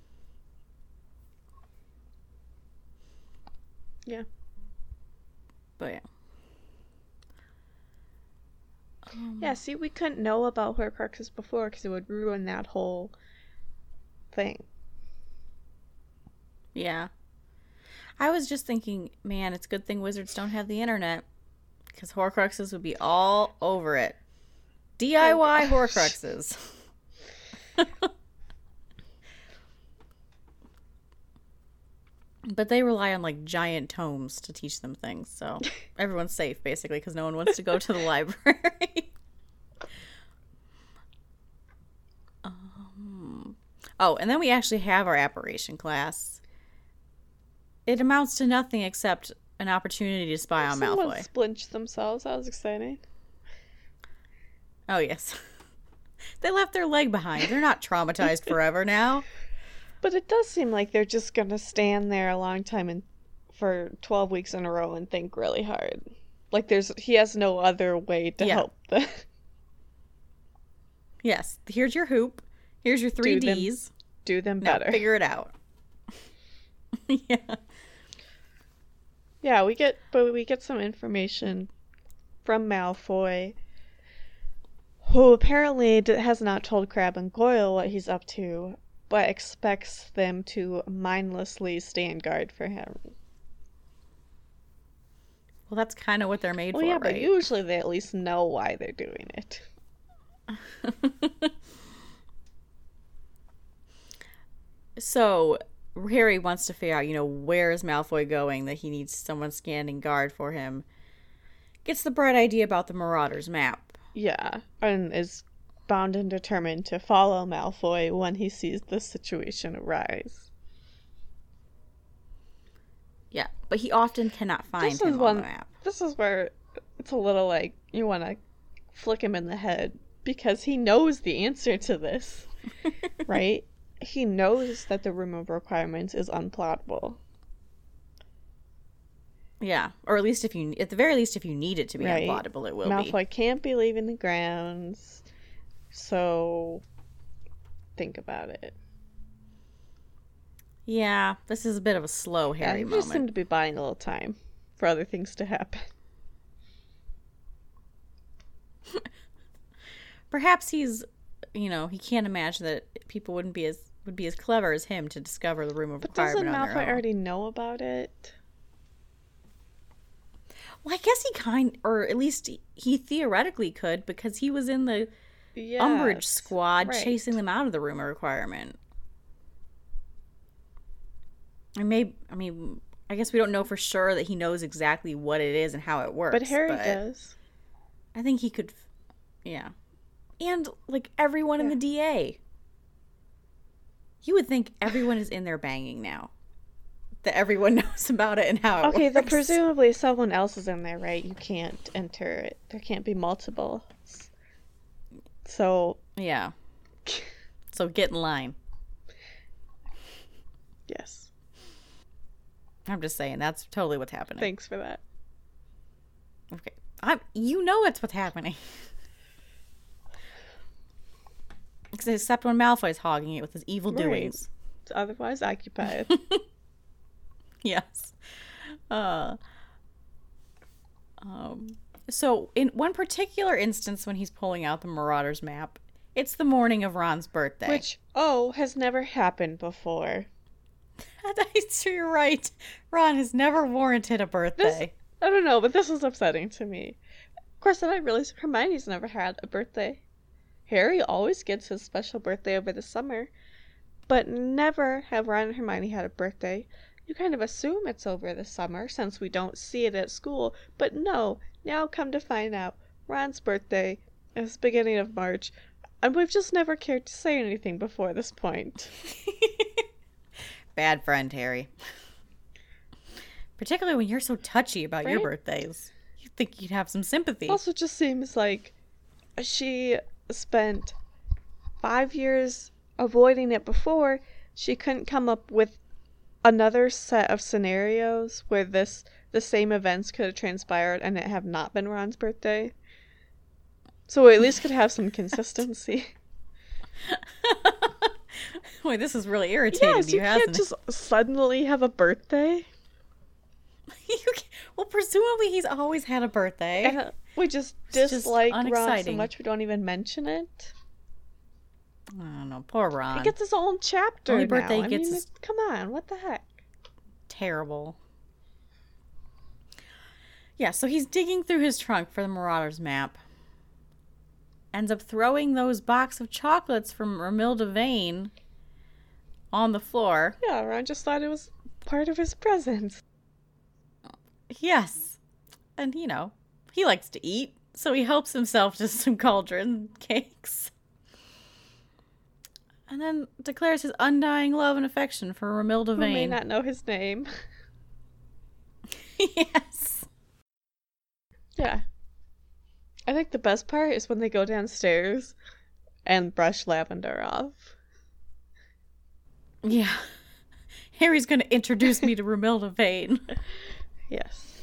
yeah. But yeah. Um, Yeah, see, we couldn't know about Horcruxes before because it would ruin that whole thing. Yeah. I was just thinking, man, it's a good thing wizards don't have the internet because Horcruxes would be all over it. DIY Oh. Horcruxes. but they rely on like giant tomes to teach them things, so everyone's safe basically because no one wants to go to the library. um, oh, and then we actually have our apparition class. It amounts to nothing except an opportunity to spy on Someone Malfoy. splinched themselves. That was exciting. Oh yes. they left their leg behind. They're not traumatized forever now. But it does seem like they're just gonna stand there a long time and for twelve weeks in a row and think really hard. Like there's he has no other way to Yeah. help them. Yes. Here's your hoop. Here's your three Do them Ds. do them Now better. figure it out. yeah. Yeah, we get but we get some information from Malfoy, who apparently has not told Crabbe and Goyle what he's up to, but expects them to mindlessly stand guard for him. Well, that's kind of what they're made Well, for, yeah, but usually they at least know why they're doing it. so Harry wants to figure out, you know, where is Malfoy going that he needs someone standing guard for him. Gets the bright idea about the Marauders map. Yeah, and is bound and determined to follow Malfoy when he sees the situation arise. Yeah, but he often cannot find This him is on one- the map. This is where it's a little like you want to flick him in the head because he knows the answer to this, right? he knows that the room of requirements is unplottable. Yeah, or at least if you, at the very least, if you need it to be Right. unplottable, it will Malfoy be. Malfoy can't be leaving the grounds, so think about it. Yeah, this is a bit of a slow Yeah, Harry he moment. just seemed to be buying a little time for other things to happen. Perhaps he's, you know, he can't imagine that people wouldn't be as would be as clever as him to discover the room of But doesn't requirement Malfoy already know about it? Well, I guess he kind, or at least he theoretically could because he was in the Umbridge squad right. chasing them out of the room of requirement. I may, I mean, I guess we don't know for sure that he knows exactly what it is and how it works. But Harry does. I think he could, yeah, and like everyone in the DA. You would think everyone is in there banging now. That everyone knows about it and how it Okay, then works. presumably someone else is in there, right? You can't enter it. There can't be multiple. So, Yeah. So get in line. yes. I'm just saying that's totally what's happening. Thanks for that. Okay. I'm you know it's what's happening. Except when Malfoy's hogging it with his evil Right. doings. It's otherwise occupied. Yes. Uh um So, in one particular instance, when he's pulling out the Marauders map, it's the morning of Ron's birthday. Which, oh, has never happened before. so you're right. Ron has never warranted a birthday. I don't know, but this was upsetting to me. Of course, then I realized Hermione's never had a birthday. Harry always gets his special birthday over the summer, but never have Ron and Hermione had a birthday. You kind of assume it's over the summer since we don't see it at school, but no, now come to find out, Ron's birthday is beginning of March, and we've just never cared to say anything before this point. Bad friend, Harry. Particularly when you're so touchy about your birthdays. You'd think you'd have some sympathy. Also, just seems like she spent five years avoiding it before. She couldn't come up with another set of scenarios where this the same events could have transpired and it have not been Ron's birthday. So we at least could have some consistency. Wait, this is really irritating yes, you you, can't just suddenly have a birthday. Well, presumably he's always had a birthday. And we just It's just dislike Ron so much we don't even mention it. I don't know. Poor Ron. He gets his own chapter Only now. birthday I gets mean, his- come on, what the heck? terrible. Yeah, so he's digging through his trunk for the Marauders map. Ends up throwing those box of chocolates from Romilda Vane on the floor. Yeah, Ron just thought it was part of his present. Yes. And you know, he likes to eat, so he helps himself to some cauldron cakes. And then declares his undying love and affection for Romilda Vane. Who may not know his name. yes. Yeah. I think the best part is when they go downstairs and brush Lavender off. Yeah. Harry's going to introduce me to Romilda Vane. Yes.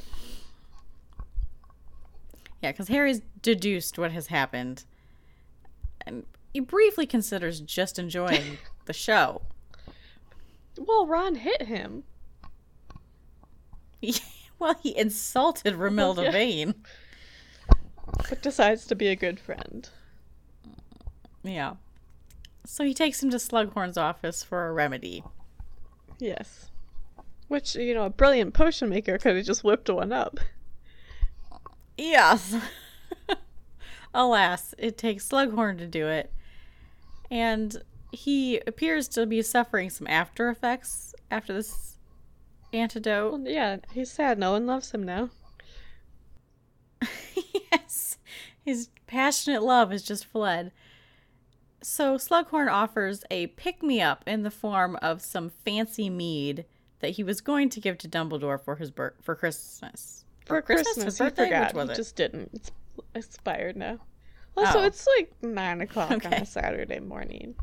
Yeah, because Harry's deduced what has happened. And he briefly considers just enjoying the show. Well, Ron hit him. well, he insulted Romilda yeah. Vane. but decides to be a good friend. Yeah. So he takes him to Slughorn's office for a remedy. Yes. Which, you know, a brilliant potion maker could have just whipped one up. Yes. Alas, it takes Slughorn to do it. And he appears to be suffering some after effects after this antidote. Well, yeah, he's sad. No one loves him now. yes. His passionate love has just fled. So Slughorn offers a pick me up in the form of some fancy mead that he was going to give to Dumbledore for his bir- for Christmas. For Christmas? Christmas, His he birthday? forgot. Which he it? just didn't. It's expired now. Also, Oh. it's like 9 o'clock on a Saturday morning.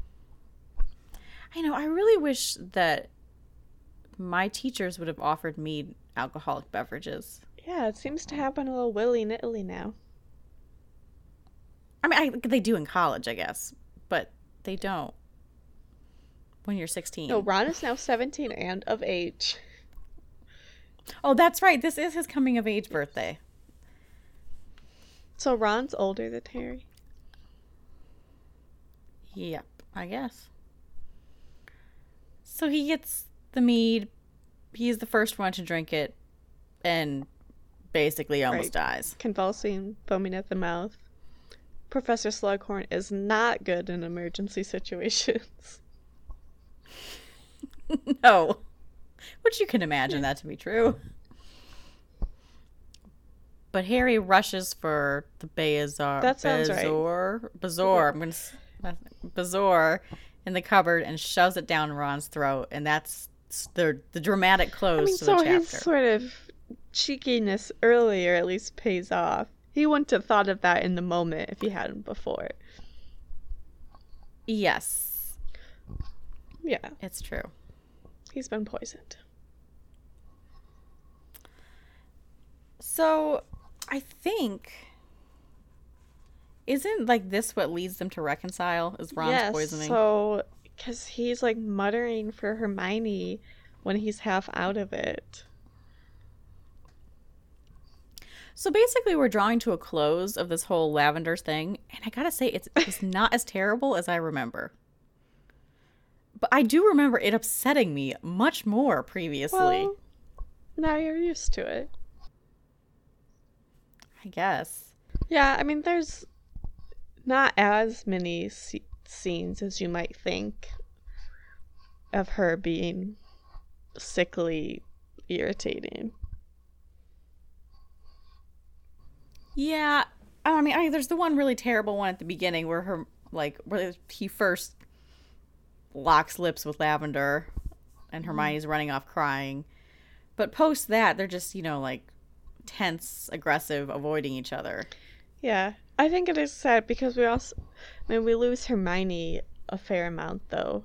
I know. I really wish that my teachers would have offered me alcoholic beverages. Yeah, it seems to happen a little willy nilly now. I mean, I, they do in college, I guess, but they don't when you're 16. No, Ron is now 17 and of age. Oh, that's right. This is his coming of age birthday. So Ron's older than Harry. Yep, I guess. So he gets the mead. He's the first one to drink it and basically almost dies. Convulsing, foaming at the mouth. Professor Slughorn is not good in emergency situations. no. Which you can imagine that to be true. But Harry rushes for the Beazar. That sounds right. Bazor. I'm gonna. Bazor in the cupboard and shoves it down Ron's throat, and that's the the dramatic close I mean, to so the his chapter. sort of cheekiness earlier at least pays off. He wouldn't have thought of that in the moment if he hadn't before. Yes, Yeah, it's true. he's been poisoned. So, I think isn't like this what leads them to reconcile? Is Ron's yes, poisoning? so because he's like muttering for Hermione when he's half out of it. So basically, we're drawing to a close of this whole lavender thing, and I gotta say, it's it's not as terrible as I remember. But I do remember it upsetting me much more previously. Well, now you're used to it. I guess. Yeah, I mean, there's not as many se- scenes as you might think of her being sickly irritating. Yeah, I mean, I, there's the one really terrible one at the beginning where her like where he first locks lips with Lavender, and mm-hmm. Hermione's running off crying. But post that, they're just you know like tense, aggressive, avoiding each other. Yeah, I think it is sad because we also, I mean, we lose Hermione a fair amount though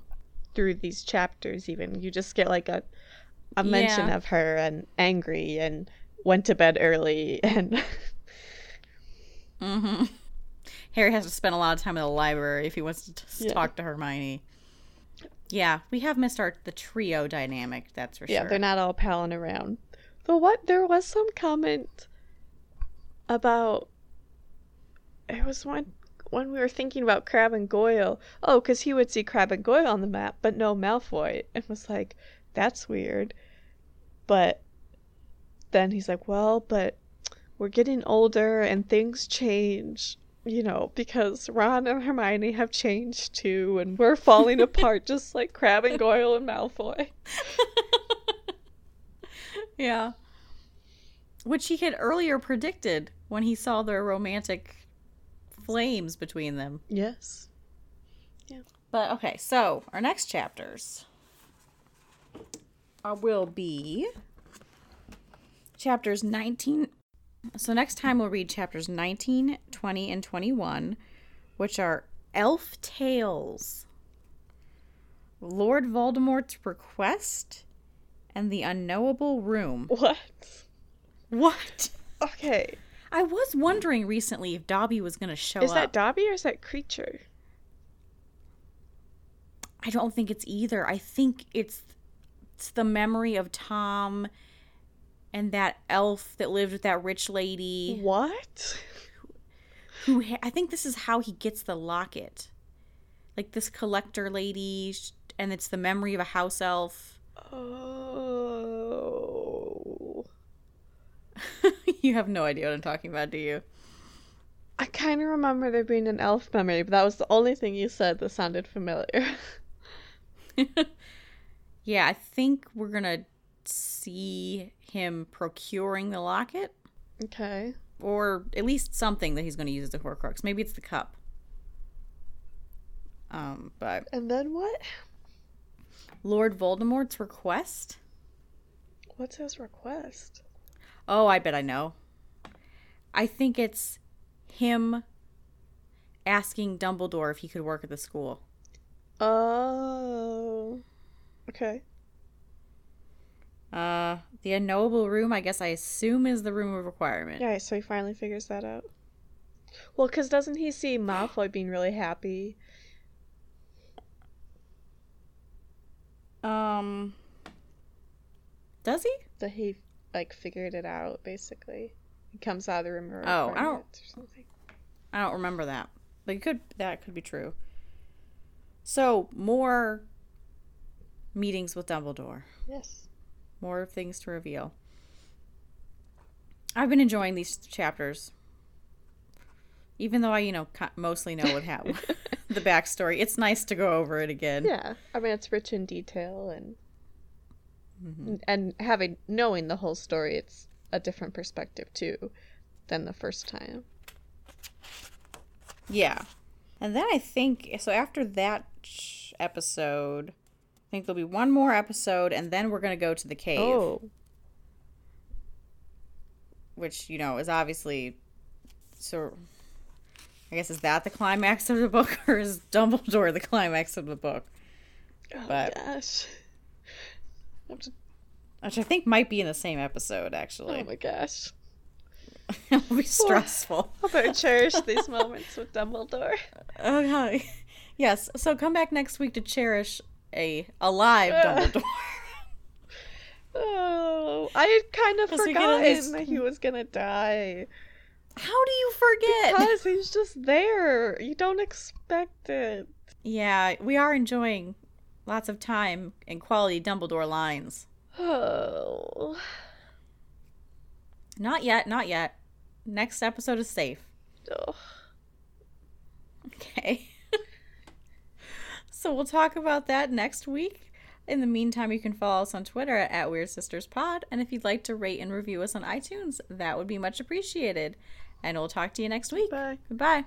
through these chapters. Even you just get like a a mention Yeah. of her and angry and went to bed early and Mm-hmm. Harry has to spend a lot of time in the library if he wants to Yeah. talk to Hermione. Yeah, we have missed our the trio dynamic. That's for yeah, sure. Yeah, they're not all palling around. Though what there was some comment about it was when when we were thinking about Crabbe and Goyle. Oh, because he would see Crabbe and Goyle on the map, but no Malfoy. and was like, that's weird. But then he's like, well, but we're getting older and things change. You know, because Ron and Hermione have changed too, and we're falling apart just like Crabbe and Goyle and Malfoy. yeah. Which he had earlier predicted when he saw their romantic flames between them. Yes. Yeah. But okay, so our next chapters will be chapters 19. So next time we'll read chapters 19, 20, and 21, which are Elf Tales, Lord Voldemort's Request, and The Unknowable Room. What? What? Okay. I was wondering recently if Dobby was going to show up. Is that up. Dobby or is that Kreacher? I don't think it's either. I think it's it's the memory of Tom and that elf that lived with that rich lady What? who I think this is how he gets the locket. Like this collector lady and it's the memory of a house elf. Oh. you have no idea what I'm talking about, do you? I kind of remember there being an elf memory, but that was the only thing you said that sounded familiar. yeah, I think we're going to see him procuring the locket okay. or at least something that he's going to use as a horcrux. Maybe it's the cup. Um, but And then what? Lord Voldemort's request? What's his request? Oh, I bet I know. I think it's him asking Dumbledore if he could work at the school. Oh. Okay. Uh, the unknowable room, I guess I assume is the room of requirement. Yeah, so he finally figures that out. Well, because doesn't he see Malfoy being really happy? Um, does he? That he, like, figured it out, basically. He comes out of the room Oh, I don't- or something. I don't remember that, but it could that could be true. So more meetings with Dumbledore, Yes. more things to reveal. I've been enjoying these chapters, even though I, you know, mostly know what happened, the backstory. It's nice to go over it again. Yeah, I mean it's rich in detail and Mhm. and having knowing the whole story, it's a different perspective too than the first time. Yeah. And then I think so after that episode, I think there'll be one more episode and then we're going to go to the cave, Oh, which, you know, is obviously so I guess is that the climax of the book or is Dumbledore the climax of the book? oh But- gosh. Which I think might be in the same episode actually. oh my gosh. It'll be stressful. I better cherish these moments with Dumbledore. Okay. Yes, so come back next week to cherish a alive. Dumbledore. Oh, I had kind of 'Cause we get at forgotten that he was gonna die. How do you forget? Because he's just there. You don't expect it. Yeah, we are enjoying lots of time and quality Dumbledore lines. Oh. Not yet, not yet. Next episode is safe. Ugh. Okay. so we'll talk about that next week. In the meantime, you can follow us on Twitter at Weird Sisters Pod, and if you'd like to rate and review us on iTunes, that would be much appreciated. And we'll talk to you next week. Bye. Goodbye.